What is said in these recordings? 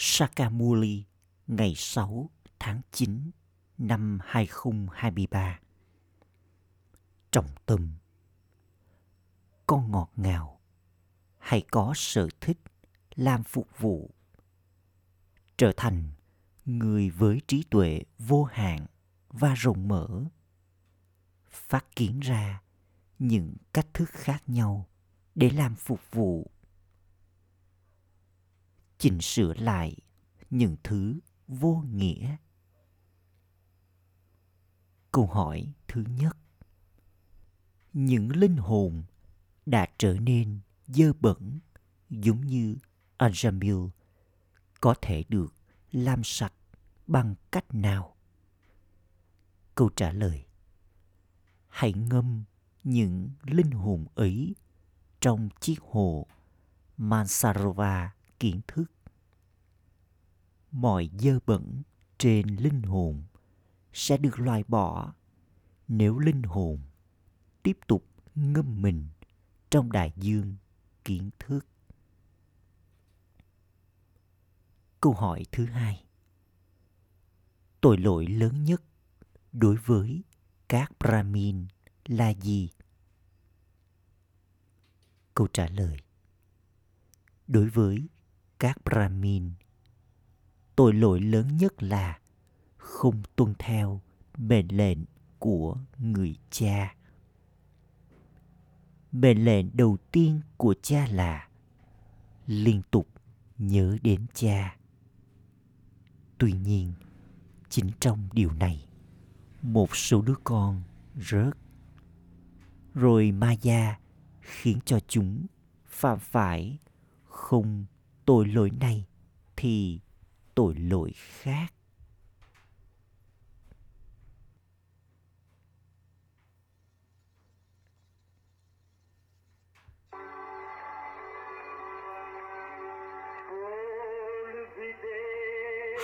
Sakamuli, ngày 6 tháng 9 năm 2023. Trọng tâm Con ngọt ngào hãy có sở thích làm phục vụ trở thành người với trí tuệ vô hạn và rộng mở phát kiến ra những cách thức khác nhau để làm phục vụ chỉnh sửa lại những thứ vô nghĩa. Câu hỏi thứ nhất. Những linh hồn đã trở nên dơ bẩn giống như Anjamil có thể được làm sạch bằng cách nào? Câu trả lời. Hãy ngâm những linh hồn ấy trong chiếc hồ Mansarova kiến thức. Mọi dơ bẩn trên linh hồn sẽ được loại bỏ nếu linh hồn tiếp tục ngâm mình trong đại dương kiến thức. Câu hỏi thứ hai. Tội lỗi lớn nhất đối với các Brahmin là gì? Câu trả lời. Đối với các Brahmin, tội lỗi lớn nhất là không tuân theo mệnh lệnh của người cha. Mệnh lệnh đầu tiên của cha là liên tục nhớ đến cha. Tuy nhiên chính trong điều này một số đứa con rớt. Rồi ma gia khiến cho chúng phạm phải không tội lỗi này thì tội lỗi khác.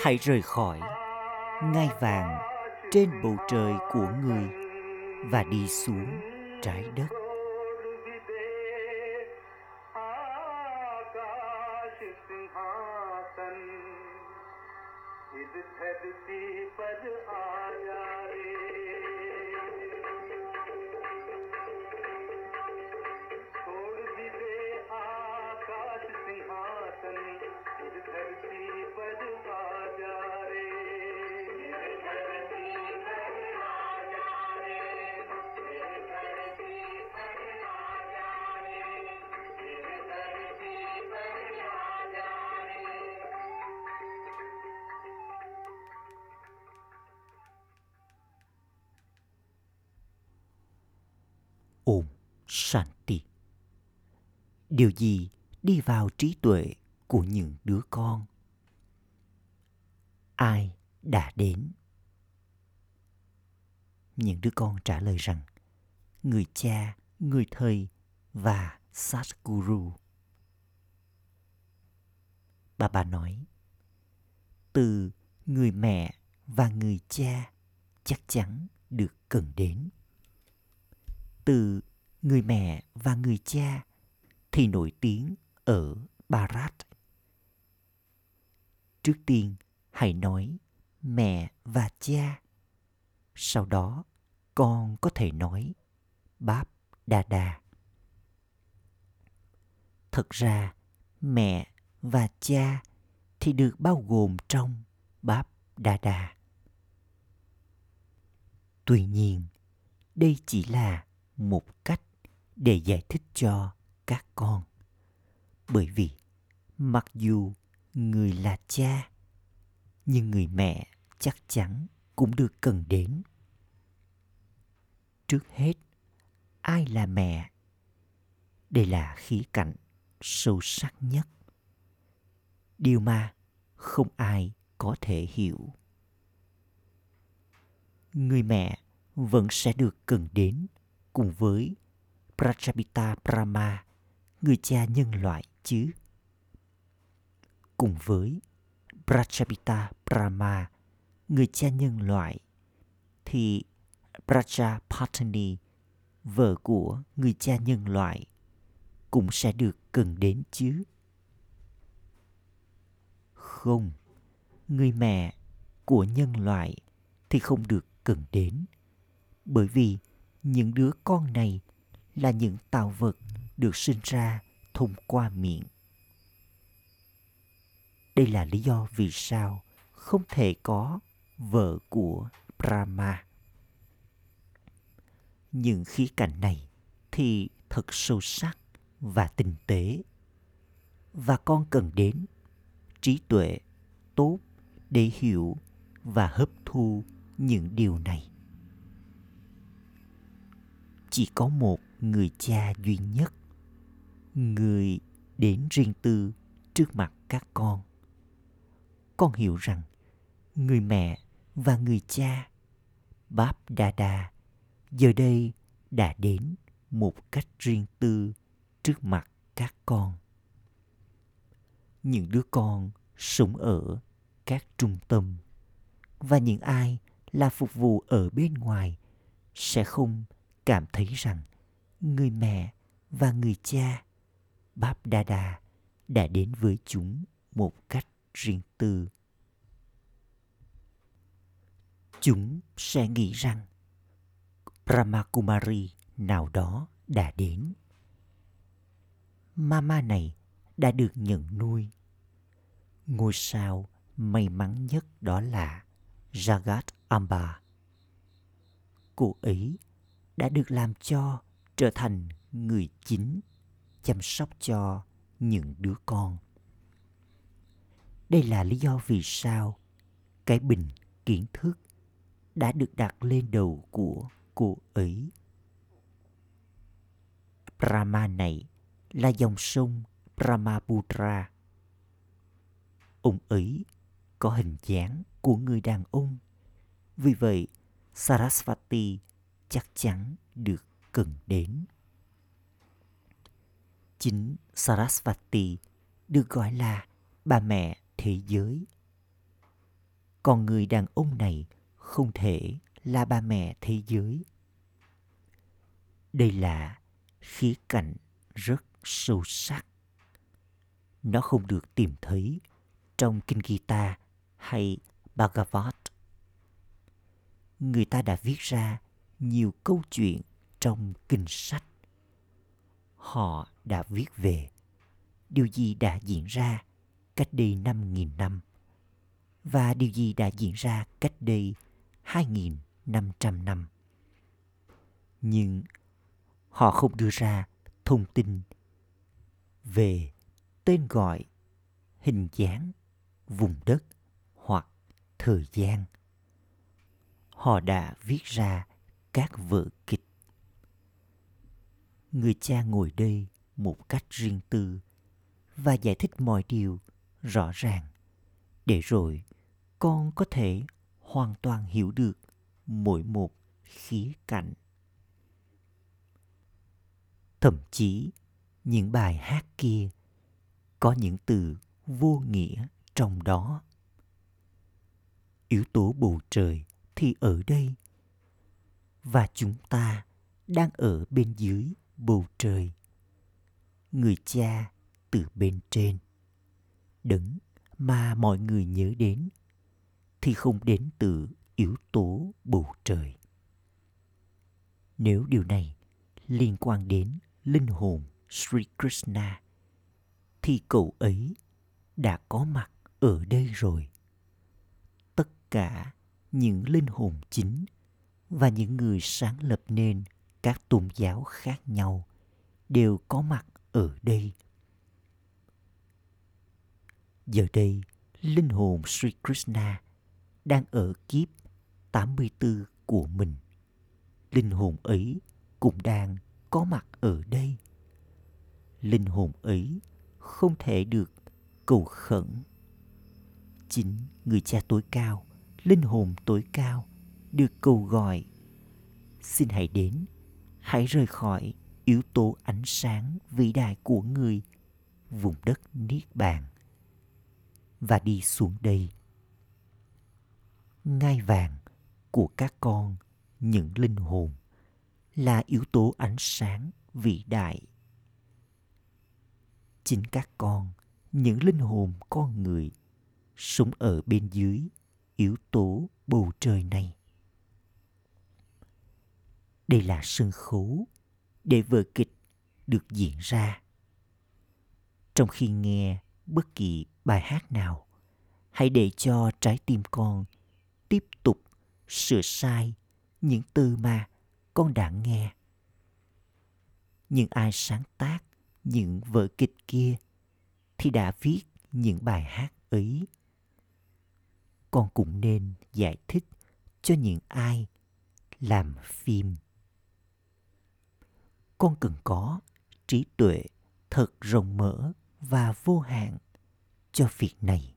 Hãy rời khỏi ngai vàng trên bầu trời của người và đi xuống trái đất. Điều gì đi vào trí tuệ của những đứa con? Ai đã đến? Những đứa con trả lời rằng người cha, người thầy và Satguru. Bà bà nói, từ người mẹ và người cha chắc chắn được cần đến từ người mẹ và người cha thì nổi tiếng ở Barat. Trước tiên, hãy nói mẹ và cha. Sau đó, con có thể nói Báp Đa Đa. Thật ra, mẹ và cha thì được bao gồm trong Báp Đa Đa. Tuy nhiên, đây chỉ là một cách để giải thích cho các con. Bởi vì mặc dù người là cha nhưng người mẹ chắc chắn cũng được cần đến. Trước hết ai là mẹ? Đây là khía cạnh sâu sắc nhất. Điều mà không ai có thể hiểu. Người mẹ vẫn sẽ được cần đến cùng với Prajapita Brahma, người cha nhân loại chứ. Cùng với Prajapita Brahma, người cha nhân loại, thì Prajapatini, vợ của người cha nhân loại, cũng sẽ được cần đến chứ. không người mẹ của nhân loại thì không được cần đến bởi vì những đứa con này là những tạo vật được sinh ra thông qua miệng. Đây là lý do vì sao không thể có vợ của brahma. Những khía cạnh này thì thật sâu sắc và tinh tế. Và con cần đến trí tuệ tốt để hiểu và hấp thu những điều này. Chỉ có một người cha duy nhất, người đến riêng tư trước mặt các con. Con hiểu rằng người mẹ và người cha, báp đa đa, giờ đây đã đến một cách riêng tư trước mặt các con. Những đứa con sống ở các trung tâm và những ai là phục vụ ở bên ngoài sẽ không cảm thấy rằng người mẹ và người cha, báp đa đa đã đến với chúng một cách riêng tư chúng sẽ nghĩ rằng Brahmakumari nào đó đã đến. Mama này đã được nhận nuôi. Ngôi sao may mắn nhất đó là Jagat Amba. Cô ấy đã được làm cho trở thành người chính chăm sóc cho những đứa con. Đây là lý do vì sao cái bình kiến thức đã được đặt lên đầu của cô ấy. Brahma này là dòng sông Brahmaputra. Ông ấy có hình dáng của người đàn ông. Vì vậy, Sarasvati chắc chắn được cần đến. Chính Sarasvati được gọi là bà mẹ thế giới. Còn người đàn ông này không thể là bà mẹ thế giới. Đây là khía cạnh rất sâu sắc. Nó không được tìm thấy trong Kinh Gita hay Bhagavad. Người ta đã viết ra nhiều câu chuyện trong kinh sách. Họ đã viết về điều gì đã diễn ra cách đây 5.000 năm và điều gì đã diễn ra cách đây 2.500 năm. Nhưng họ không đưa ra thông tin về tên gọi, hình dáng, vùng đất hoặc thời gian. Họ đã viết ra các vở kịch. Người cha ngồi đây một cách riêng tư và giải thích mọi điều rõ ràng để rồi, con có thể hoàn toàn hiểu được mỗi một khía cạnh. Thậm chí, những bài hát kia có những từ vô nghĩa trong đó. Yếu tố bầu trời thì ở đây và chúng ta đang ở bên dưới bầu trời. Người cha từ bên trên. Đấng mà mọi người nhớ đến, thì không đến từ yếu tố bầu trời. Nếu điều này liên quan đến linh hồn Sri Krishna, thì cậu ấy đã có mặt ở đây rồi. Tất cả những linh hồn chính và những người sáng lập nên các tôn giáo khác nhau đều có mặt ở đây. Giờ đây, linh hồn Sri Krishna đang ở kiếp 84 của mình. Linh hồn ấy cũng đang có mặt ở đây. Linh hồn ấy không thể được cầu khẩn. Chính người cha tối cao, linh hồn tối cao được cầu gọi. Xin hãy đến, hãy rời khỏi yếu tố ánh sáng vĩ đại của người, vùng đất niết bàn, và đi xuống đây ngai vàng của các con, những linh hồn, là yếu tố ánh sáng vĩ đại chính các con, những linh hồn con người, sống ở bên dưới yếu tố bầu trời này. Đây là sân khấu để vở kịch được diễn ra. Trong khi nghe bất kỳ bài hát nào, hãy để cho trái tim con tiếp tục sửa sai những từ mà con đã nghe. Nhưng ai sáng tác những vở kịch kia thì đã viết những bài hát ấy. Con cũng nên giải thích cho những ai làm phim. Con cần có trí tuệ thật rộng mở và vô hạn cho việc này.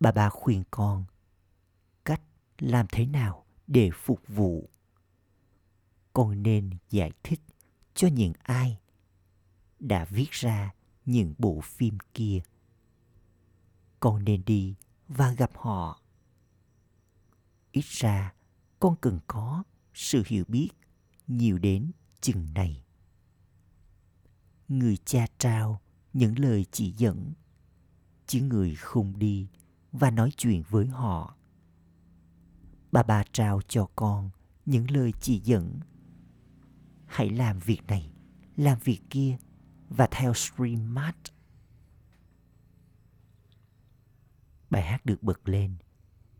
Bà bà khuyên con cách làm thế nào để phục vụ. Con nên giải thích cho những ai đã viết ra những bộ phim kia. Con nên đi và gặp họ. Ít ra con cần có sự hiểu biết nhiều đến chừng này. Người cha trao những lời chỉ dẫn, chứ người không đi và nói chuyện với họ. Bà bà trao cho con những lời chỉ dẫn. Hãy làm việc này, làm việc kia và theo stream mát. Bài hát được bật lên.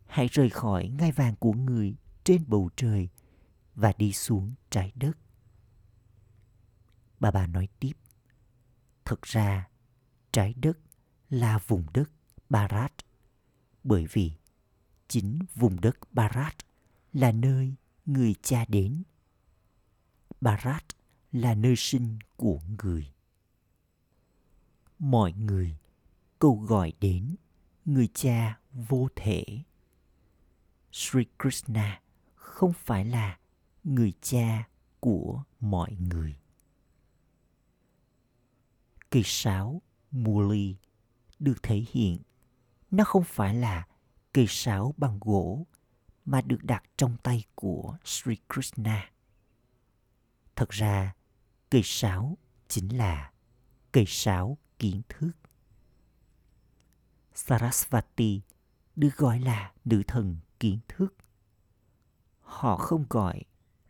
Hãy rời khỏi ngai vàng của người trên bầu trời và đi xuống trái đất. Bà bà nói tiếp. Thực ra, trái đất là vùng đất Barat bởi vì chính vùng đất Barat là nơi người cha đến. Barat là nơi sinh của người. Mọi người câu gọi đến người cha vô thể. Sri Krishna không phải là người cha của mọi người. Cây sáo Muli được thể hiện nó không phải là cây sáo bằng gỗ mà được đặt trong tay của Sri Krishna. Thật ra, cây sáo chính là cây sáo kiến thức. Sarasvati được gọi là nữ thần kiến thức. Họ không gọi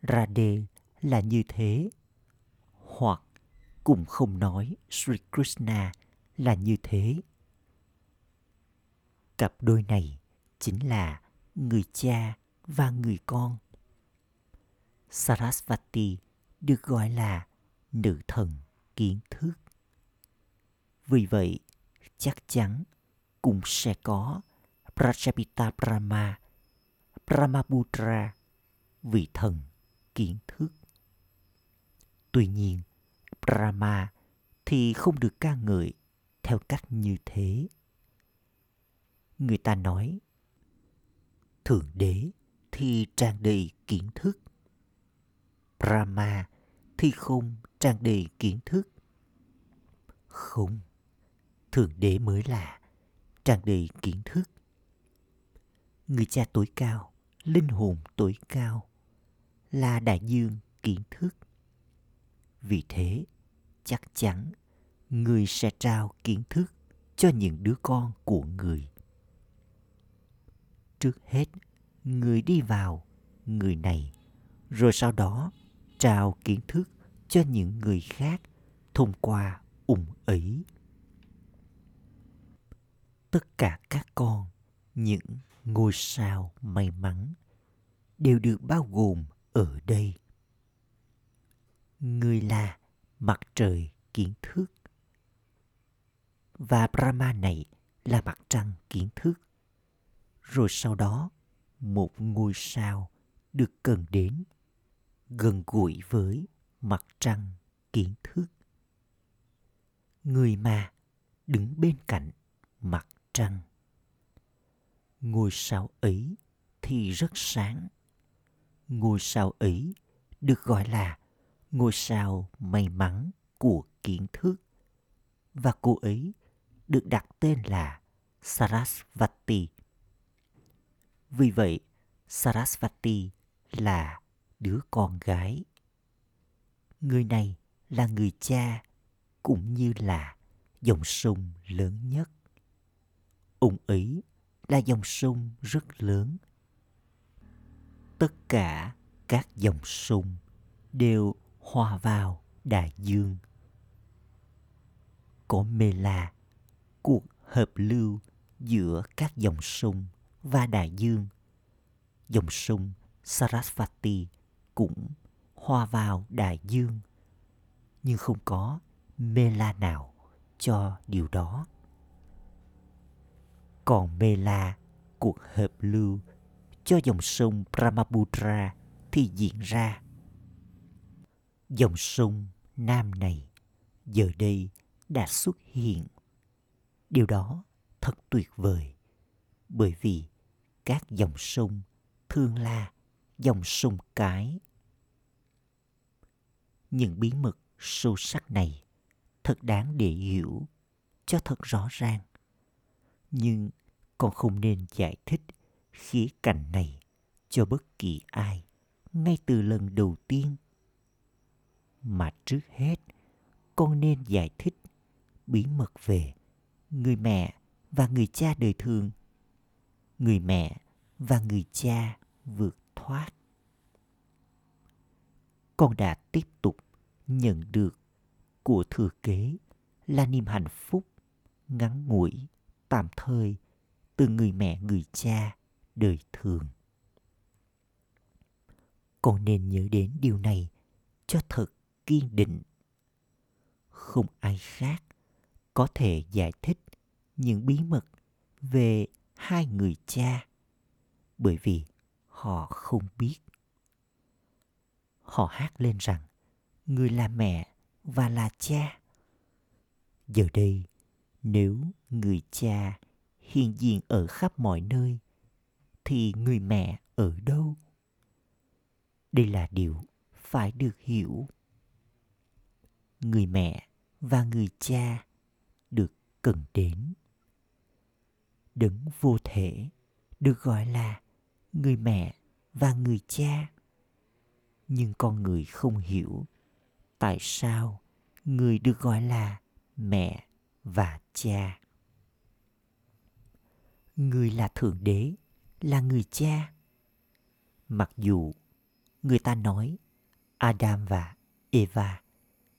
Radhe là như thế, hoặc cũng không nói Sri Krishna là như thế. Cặp đôi này chính là người cha và người con. Sarasvati được gọi là nữ thần kiến thức. Vì vậy, chắc chắn cũng sẽ có Prajapita Brahma, Brahmaputra, vị thần kiến thức. Tuy nhiên, Brahma thì không được ca ngợi theo cách như thế. Người ta nói, Thượng Đế thì tràn đầy kiến thức. Brahma thì không tràn đầy kiến thức. Không, Thượng Đế mới là tràn đầy kiến thức. Người cha tối cao, linh hồn tối cao là đại dương kiến thức. Vì thế, chắc chắn người sẽ trao kiến thức cho những đứa con của người. Trước hết, người đi vào người này, rồi sau đó trao kiến thức cho những người khác thông qua ủng ấy. Tất cả các con, những ngôi sao may mắn đều được bao gồm ở đây. Người là mặt trời kiến thức. Và Brahma này là mặt trăng kiến thức. Rồi sau đó, một ngôi sao được cần đến gần gũi với mặt trăng kiến thức. Người mà đứng bên cạnh mặt trăng. Ngôi sao ấy thì rất sáng. Ngôi sao ấy được gọi là ngôi sao may mắn của kiến thức và cô ấy được đặt tên là Sarasvati. Vì vậy, Sarasvati là đứa con gái. Người này là người cha cũng như là dòng sông lớn nhất. ông ấy là dòng sông rất lớn tất cả các dòng sông đều hòa vào đại dương. Có mê la, cuộc hợp lưu giữa các dòng sông và đại dương. Dòng sông sarasvati cũng hòa vào đại dương, nhưng không có mê la nào cho điều đó. Còn mê la, cuộc hợp lưu cho dòng sông Brahmaputra thì diễn ra. Dòng sông Nam này giờ đây đã xuất hiện. Điều đó thật tuyệt vời, bởi vì các dòng sông thường là dòng sông cái. Những bí mật sâu sắc này thật đáng để hiểu cho thật rõ ràng. Nhưng con không nên giải thích khía cạnh này cho bất kỳ ai, ngay từ lần đầu tiên. Mà trước hết, con nên giải thích bí mật về người mẹ và người cha đời thường. Người mẹ và người cha vượt thoát. Con đã tiếp tục nhận được của thừa kế là niềm hạnh phúc ngắn ngủi, tạm thời từ người mẹ, người cha đời thường. Con nên nhớ đến điều này cho thật kiên định. Không ai khác có thể giải thích những bí mật về hai người cha, bởi vì họ không biết. Họ hát lên rằng người là mẹ và là cha. Giờ đây, nếu người cha hiện diện ở khắp mọi nơi thì người mẹ ở đâu? Đây là điều phải được hiểu. Người mẹ và người cha được cần đến. Đấng vô thể được gọi là người mẹ và người cha. Nhưng con người không hiểu tại sao người được gọi là mẹ và cha. Người là thượng đế là người cha. Mặc dù người ta nói adam và eva,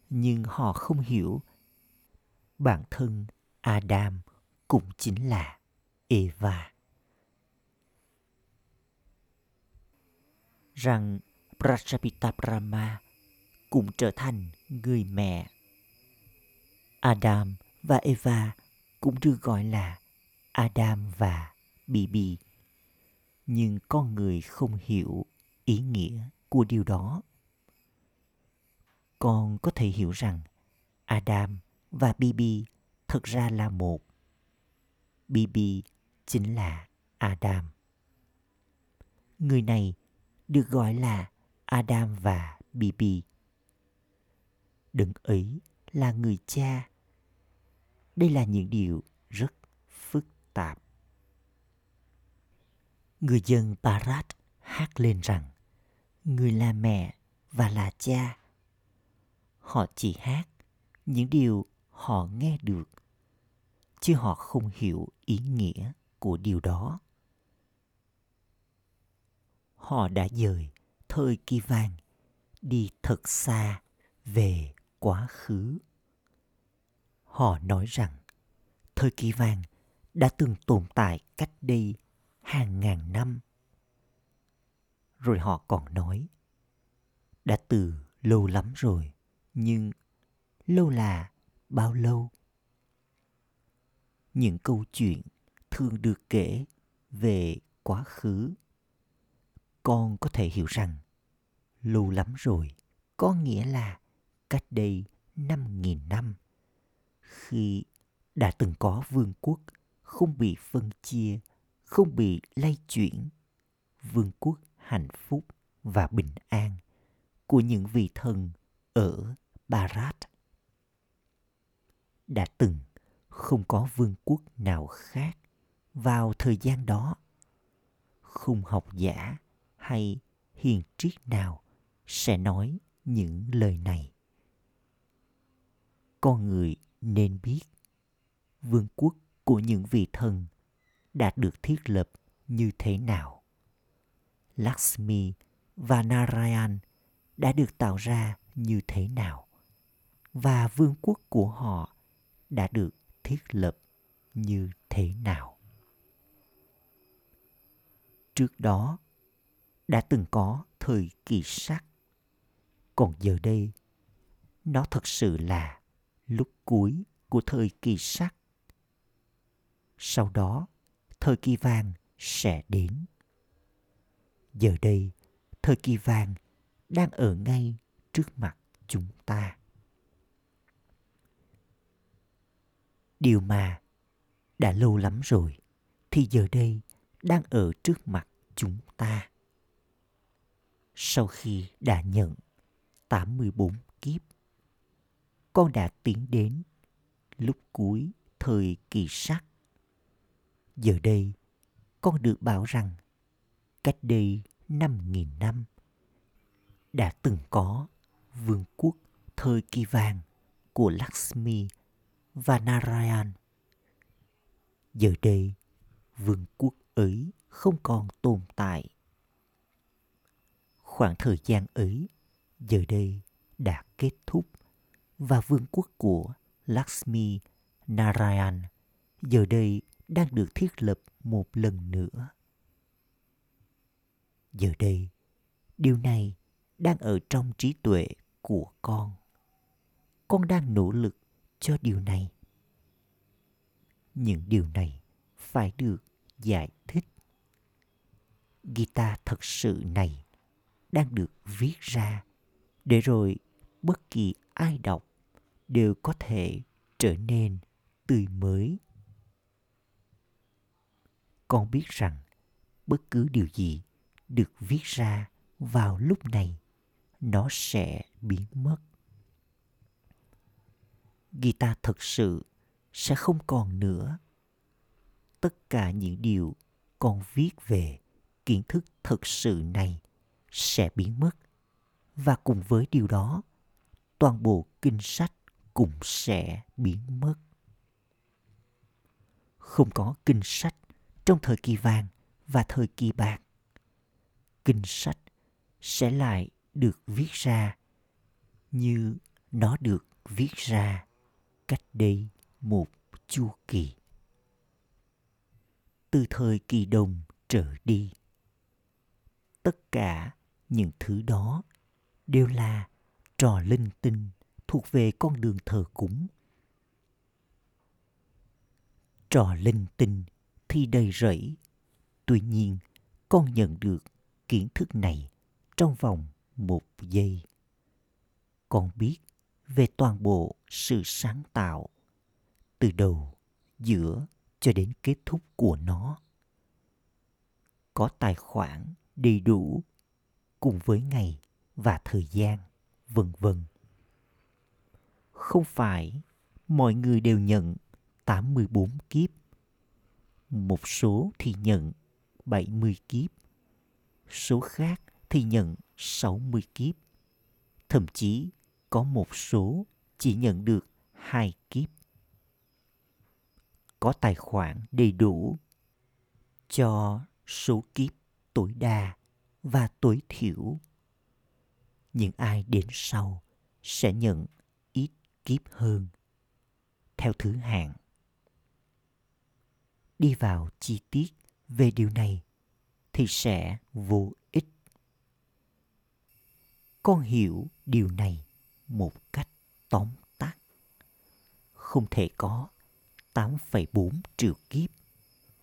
nhưng họ không hiểu bản thân adam cũng chính là eva. Rằng prajapita brahma cũng trở thành người mẹ. Adam và eva cũng được gọi là adam và bibi nhưng con người không hiểu ý nghĩa của điều đó. Con có thể hiểu rằng adam và bibi thực ra là một. Bibi chính là adam. Người này được gọi là adam và bibi. Đấng ấy là người cha. Đây là những điều rất phức tạp người dân Parat hát lên rằng người là mẹ và là cha. Họ chỉ hát những điều họ nghe được, chứ họ không hiểu ý nghĩa của điều đó. Họ đã dời thời kỳ vàng đi thật xa về quá khứ. Họ nói rằng thời kỳ vàng đã từng tồn tại cách đây hàng ngàn năm. Rồi họ còn nói, đã từ lâu lắm rồi, nhưng lâu là bao lâu? Những câu chuyện thường được kể về quá khứ. Con có thể hiểu rằng lâu lắm rồi có nghĩa là cách đây năm nghìn năm khi đã từng có vương quốc không bị phân chia không bị lay chuyển vương quốc hạnh phúc và bình an của những vị thần ở Barat. Đã từng không có vương quốc nào khác vào thời gian đó. Không học giả hay hiền triết nào sẽ nói những lời này. Con người nên biết vương quốc của những vị thần đã được thiết lập như thế nào. Lakshmi và Narayan đã được tạo ra như thế nào và vương quốc của họ đã được thiết lập như thế nào. Trước đó đã từng có thời kỳ sắc, còn giờ đây nó thật sự là lúc cuối của thời kỳ sắc. Sau đó, thời kỳ vàng sẽ đến. Giờ đây, thời kỳ vàng đang ở ngay trước mặt chúng ta. Điều mà đã lâu lắm rồi thì giờ đây đang ở trước mặt chúng ta. Sau khi đã nhận 84 kiếp, con đã tiến đến lúc cuối thời kỳ sắc. Giờ đây, con được bảo rằng cách đây 5.000 năm đã từng có vương quốc thời kỳ vàng của Lakshmi và Narayan. Giờ đây, vương quốc ấy không còn tồn tại. Khoảng thời gian ấy giờ đây đã kết thúc và vương quốc của Lakshmi Narayan giờ đây đang được thiết lập một lần nữa. Giờ đây, điều này đang ở trong trí tuệ của con. Con đang nỗ lực cho điều này. Những điều này phải được giải thích. Gita thật sự này đang được viết ra để rồi bất kỳ ai đọc đều có thể trở nên tươi mới. Con biết rằng bất cứ điều gì được viết ra vào lúc này, nó sẽ biến mất. guitar thật sự sẽ không còn nữa. Tất cả những điều con viết về kiến thức thật sự này sẽ biến mất và cùng với điều đó, toàn bộ kinh sách cũng sẽ biến mất không có kinh sách trong thời kỳ vàng và thời kỳ bạc kinh sách sẽ lại được viết ra như nó được viết ra cách đây một chu kỳ từ thời kỳ đồng trở đi, tất cả những thứ đó đều là trò linh tinh thuộc về con đường thờ cúng. Trò linh tinh thì đầy rẫy. Tuy nhiên, con nhận được kiến thức này trong vòng một giây. Con biết về toàn bộ sự sáng tạo từ đầu, giữa cho đến kết thúc của nó. Có tài khoản đầy đủ cùng với ngày và thời gian, vân vân. Không phải mọi người đều nhận 84 kiếp. Một số thì nhận 70 kiếp. Số khác thì nhận 60 kiếp. Thậm chí có một số chỉ nhận được hai kiếp. Có tài khoản đầy đủ cho số kiếp tối đa và tối thiểu. Những ai đến sau sẽ nhận ít kiếp hơn. Theo thứ hạng. Đi vào chi tiết về điều này thì sẽ vô ích. Con hiểu điều này một cách tóm tắt. Không thể có 8,4 triệu kiếp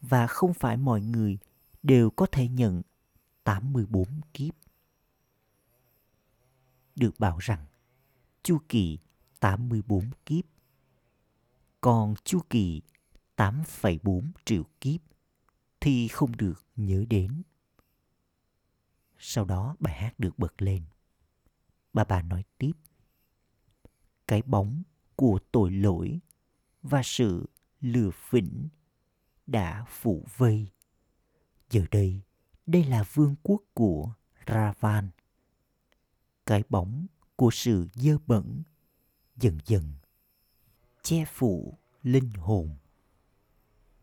và không phải mọi người đều có thể nhận 84 kiếp. Được bảo rằng chu kỳ 84 kiếp, còn chu kỳ 8,4 triệu kiếp thì không được nhớ đến. Sau đó bài hát được bật lên. Bà bà nói tiếp. Cái bóng của tội lỗi và sự lừa phỉnh đã phủ vây. Giờ đây, đây là vương quốc của Ravan. Cái bóng của sự dơ bẩn dần dần che phủ linh hồn.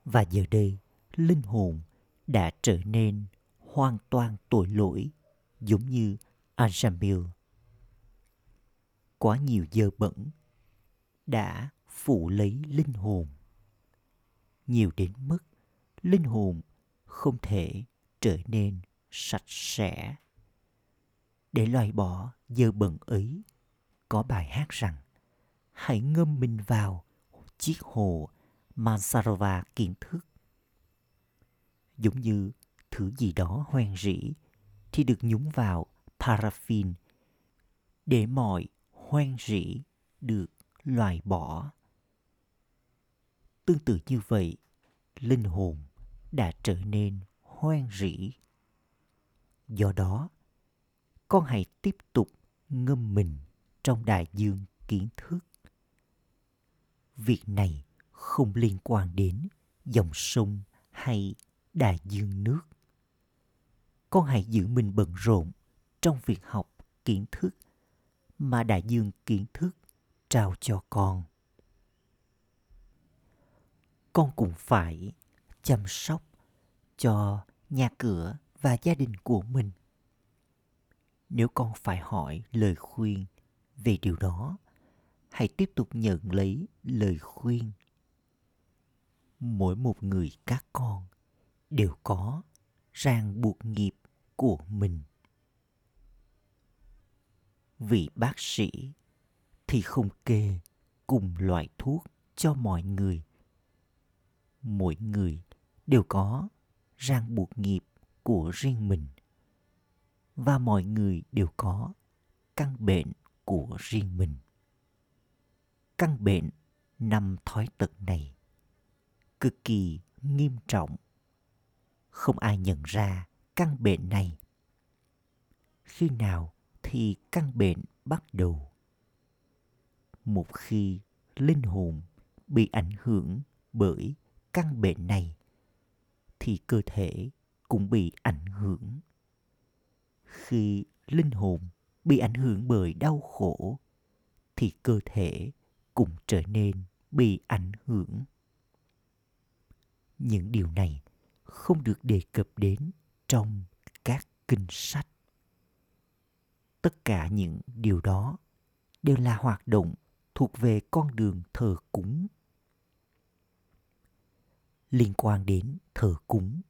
Và giờ đây linh hồn đã trở nên hoàn toàn tội lỗi giống như Anjamil. Quá nhiều dơ bẩn đã phủ lấy linh hồn. Nhiều đến mức linh hồn không thể trở nên sạch sẽ. Để loại bỏ dơ bẩn ấy, có bài hát rằng hãy ngâm mình vào chiếc hồ Mansarova kiến thức. Giống như thứ gì đó hoen rỉ thì được nhúng vào paraffin để mọi hoen rỉ được loại bỏ. Tương tự như vậy, linh hồn đã trở nên hoen rỉ. Do đó, con hãy tiếp tục ngâm mình trong đại dương kiến thức. Việc này không liên quan đến dòng sông hay đại dương nước. Con hãy giữ mình bận rộn trong việc học kiến thức mà đại dương kiến thức trao cho con. Con cũng phải chăm sóc cho nhà cửa và gia đình của mình. Nếu con phải hỏi lời khuyên về điều đó, hãy tiếp tục nhận lấy lời khuyên. Mỗi một người các con đều có ràng buộc nghiệp của mình. Vị bác sĩ thì không kê cùng loại thuốc cho mọi người. Mỗi người đều có ràng buộc nghiệp của riêng mình và mọi người đều có căn bệnh của riêng mình căn bệnh năm thói tật này cực kỳ nghiêm trọng. Không ai nhận ra căn bệnh này. Khi nào thì căn bệnh bắt đầu? Một khi linh hồn bị ảnh hưởng bởi căn bệnh này, thì cơ thể cũng bị ảnh hưởng. Khi linh hồn bị ảnh hưởng bởi đau khổ, thì cơ thể cũng trở nên bị ảnh hưởng những điều này không được đề cập đến trong các kinh sách. Tất cả những điều đó đều là hoạt động thuộc về con đường thờ cúng. Liên quan đến thờ cúng,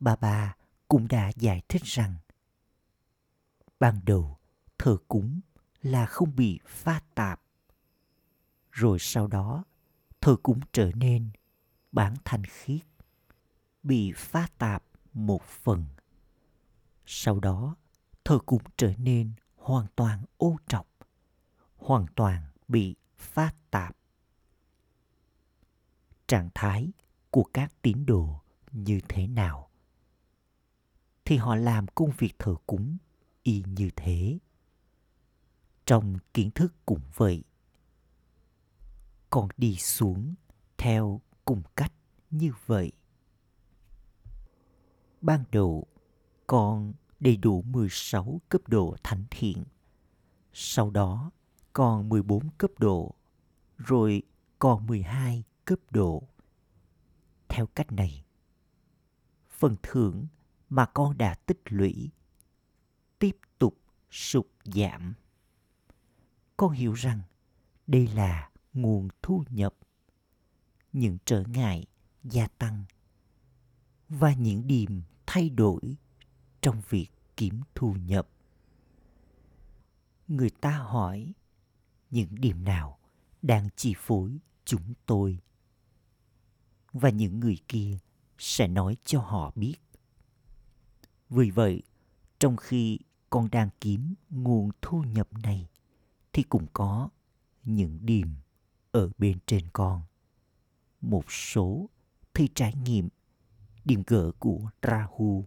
bà bà cũng đã giải thích rằng, ban đầu thờ cúng là không bị pha tạp. Rồi sau đó, thờ cúng trở nên bản thanh khiết, bị phá tạp một phần. Sau đó, thờ cúng trở nên hoàn toàn ô trọc, hoàn toàn bị phá tạp. Trạng thái của các tín đồ như thế nào? Thì họ làm công việc thờ cúng y như thế. Trong kiến thức cũng vậy. Còn đi xuống theo cùng cách như vậy ban đầu con đầy đủ 16 cấp độ thánh thiện. Sau đó còn 14 cấp độ, rồi còn 12 cấp độ. Theo cách này, phần thưởng mà con đã tích lũy tiếp tục sụt giảm. Con hiểu rằng đây là nguồn thu nhập, những trở ngại gia tăng và những điểm thay đổi trong việc kiếm thu nhập. Người ta hỏi những điểm nào đang chi phối chúng tôi và những người kia sẽ nói cho họ biết. Vì vậy, trong khi con đang kiếm nguồn thu nhập này thì cũng có những điểm ở bên trên con. Một số thi trải nghiệm điểm gỡ của Rahu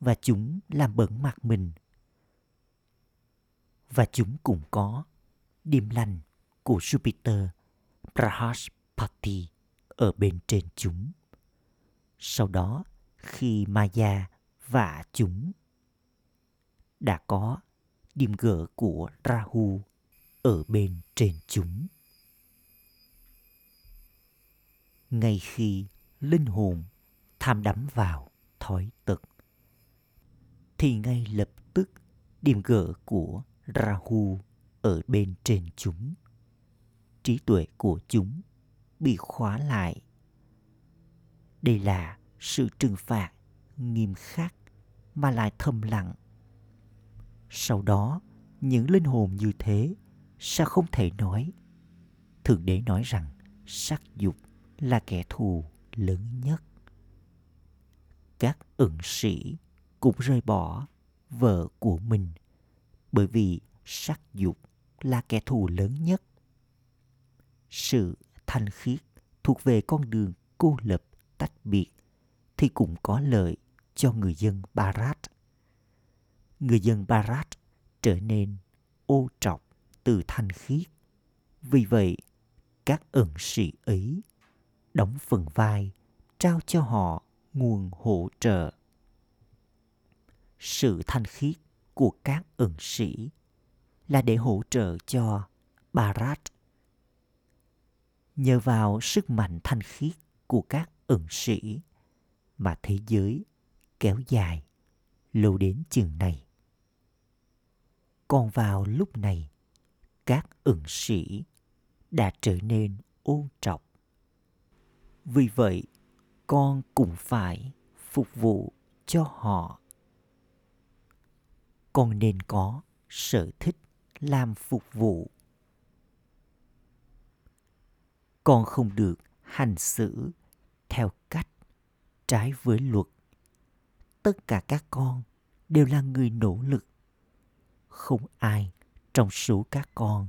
và chúng làm bẩn mặt mình. Và chúng cũng có điểm lành của Jupiter Brahaspati ở bên trên chúng. Sau đó, khi Maya và chúng đã có điểm gỡ của Rahu ở bên trên chúng. Ngay khi linh hồn tham đắm vào thói tật thì ngay lập tức điểm gỡ của Rahu ở bên trên chúng. Trí tuệ của chúng bị khóa lại. Đây là sự trừng phạt nghiêm khắc mà lại thầm lặng. Sau đó, những linh hồn như thế sẽ không thể nói. Thượng đế nói rằng sắc dục là kẻ thù lớn nhất. Các ẩn sĩ cũng rời bỏ vợ của mình bởi vì sắc dục là kẻ thù lớn nhất. Sự thanh khiết thuộc về con đường cô lập tách biệt thì cũng có lợi cho người dân Barat. Người dân Barat trở nên ô trọc từ thanh khiết. Vì vậy, các ẩn sĩ ấy đóng phần vai trao cho họ nguồn hỗ trợ. Sự thanh khiết của các ẩn sĩ là để hỗ trợ cho Barat. Nhờ vào sức mạnh thanh khiết của các ẩn sĩ mà thế giới kéo dài lâu đến chừng này. Còn vào lúc này, các ẩn sĩ đã trở nên ôn trọng. Vì vậy, con cũng phải phục vụ cho họ. Con nên có sở thích làm phục vụ. Con không được hành xử theo cách trái với luật. Tất cả các con đều là người nỗ lực. Không ai trong số các con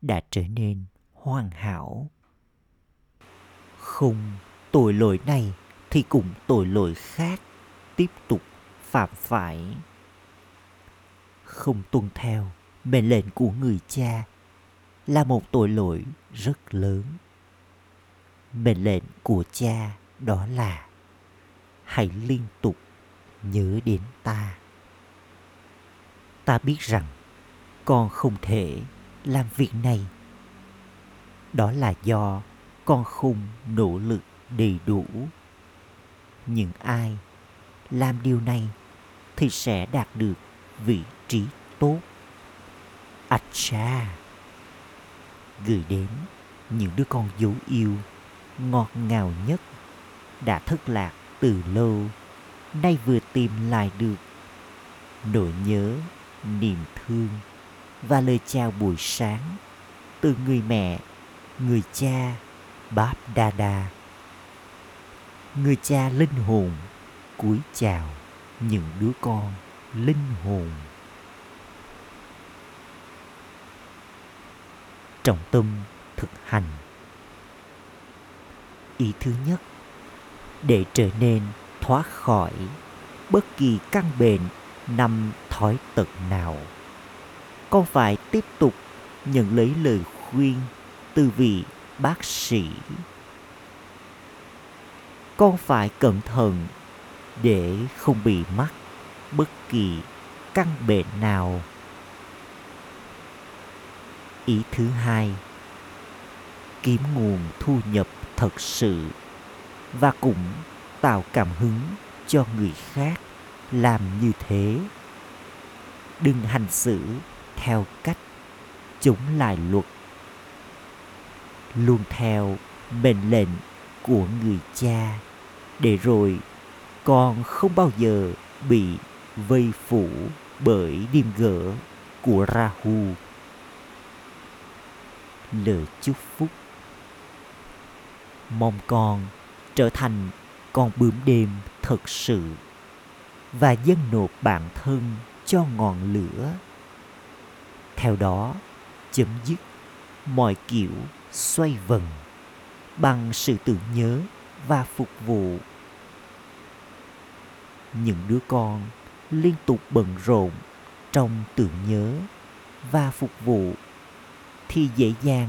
đã trở nên hoàn hảo. Không tội lỗi này thì cũng tội lỗi khác, tiếp tục phạm phải. Không tuân theo mệnh lệnh của người cha là một tội lỗi rất lớn. Mệnh lệnh của cha đó là hãy liên tục nhớ đến ta. Ta biết rằng con không thể làm việc này. Đó là do con không nỗ lực đầy đủ. Những ai làm điều này thì sẽ đạt được vị trí tốt. Acha, gửi đến những đứa con dấu yêu ngọt ngào nhất đã thất lạc từ lâu, nay vừa tìm lại được nỗi nhớ, niềm thương và lời chào buổi sáng từ người mẹ, người cha báp đa đa. Người cha linh hồn cúi chào những đứa con linh hồn. Trọng tâm thực hành. Ý thứ nhất, để trở nên thoát khỏi bất kỳ căn bệnh năm thói tật nào. Con phải tiếp tục nhận lấy lời khuyên từ vị bác sĩ con phải cẩn thận để không bị mắc bất kỳ căn bệnh nào? Ý thứ hai, kiếm nguồn thu nhập thật sự và cũng tạo cảm hứng cho người khác làm như thế. Đừng hành xử theo cách chống lại luật luôn theo mệnh lệnh của người cha. Để rồi, con không bao giờ bị vây phủ bởi điềm gỡ của Rahu. Lời chúc phúc. Mong con trở thành con bướm đêm thật sự và dâng nộp bản thân cho ngọn lửa. Theo đó, chấm dứt mọi kiểu xoay vần bằng sự tưởng nhớ và phục vụ. Những đứa con liên tục bận rộn trong tưởng nhớ và phục vụ thì dễ dàng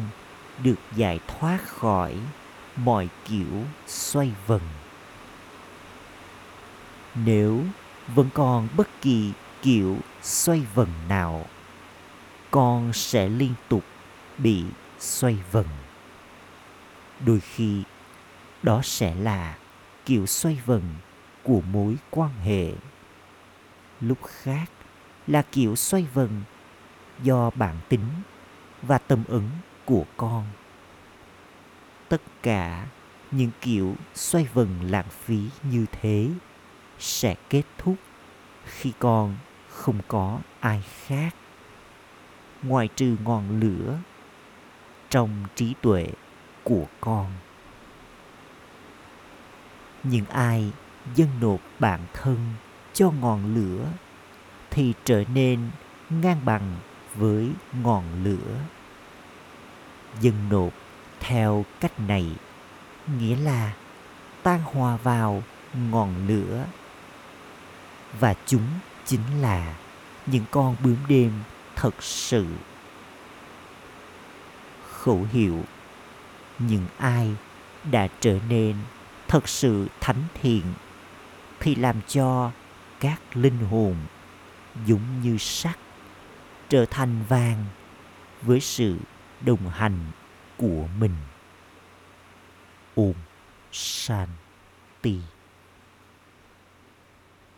được giải thoát khỏi mọi kiểu xoay vần. Nếu vẫn còn bất kỳ kiểu xoay vần nào, con sẽ liên tục bị xoay vần. Đôi khi, đó sẽ là kiểu xoay vần của mối quan hệ. Lúc khác là kiểu xoay vần do bản tính và tâm ứng của con. Tất cả những kiểu xoay vần lãng phí như thế sẽ kết thúc khi con không có ai khác. Ngoài trừ ngọn lửa trong trí tuệ của con. Những ai dâng nộp bản thân cho ngọn lửa thì trở nên ngang bằng với ngọn lửa. Dâng nộp theo cách này nghĩa là tan hòa vào ngọn lửa. Và chúng chính là những con bướm đêm thật sự khẩu hiệu. Nhưng ai đã trở nên thật sự thánh thiện thì làm cho các linh hồn giống như sắt trở thành vàng với sự đồng hành của mình. Ôm shanti.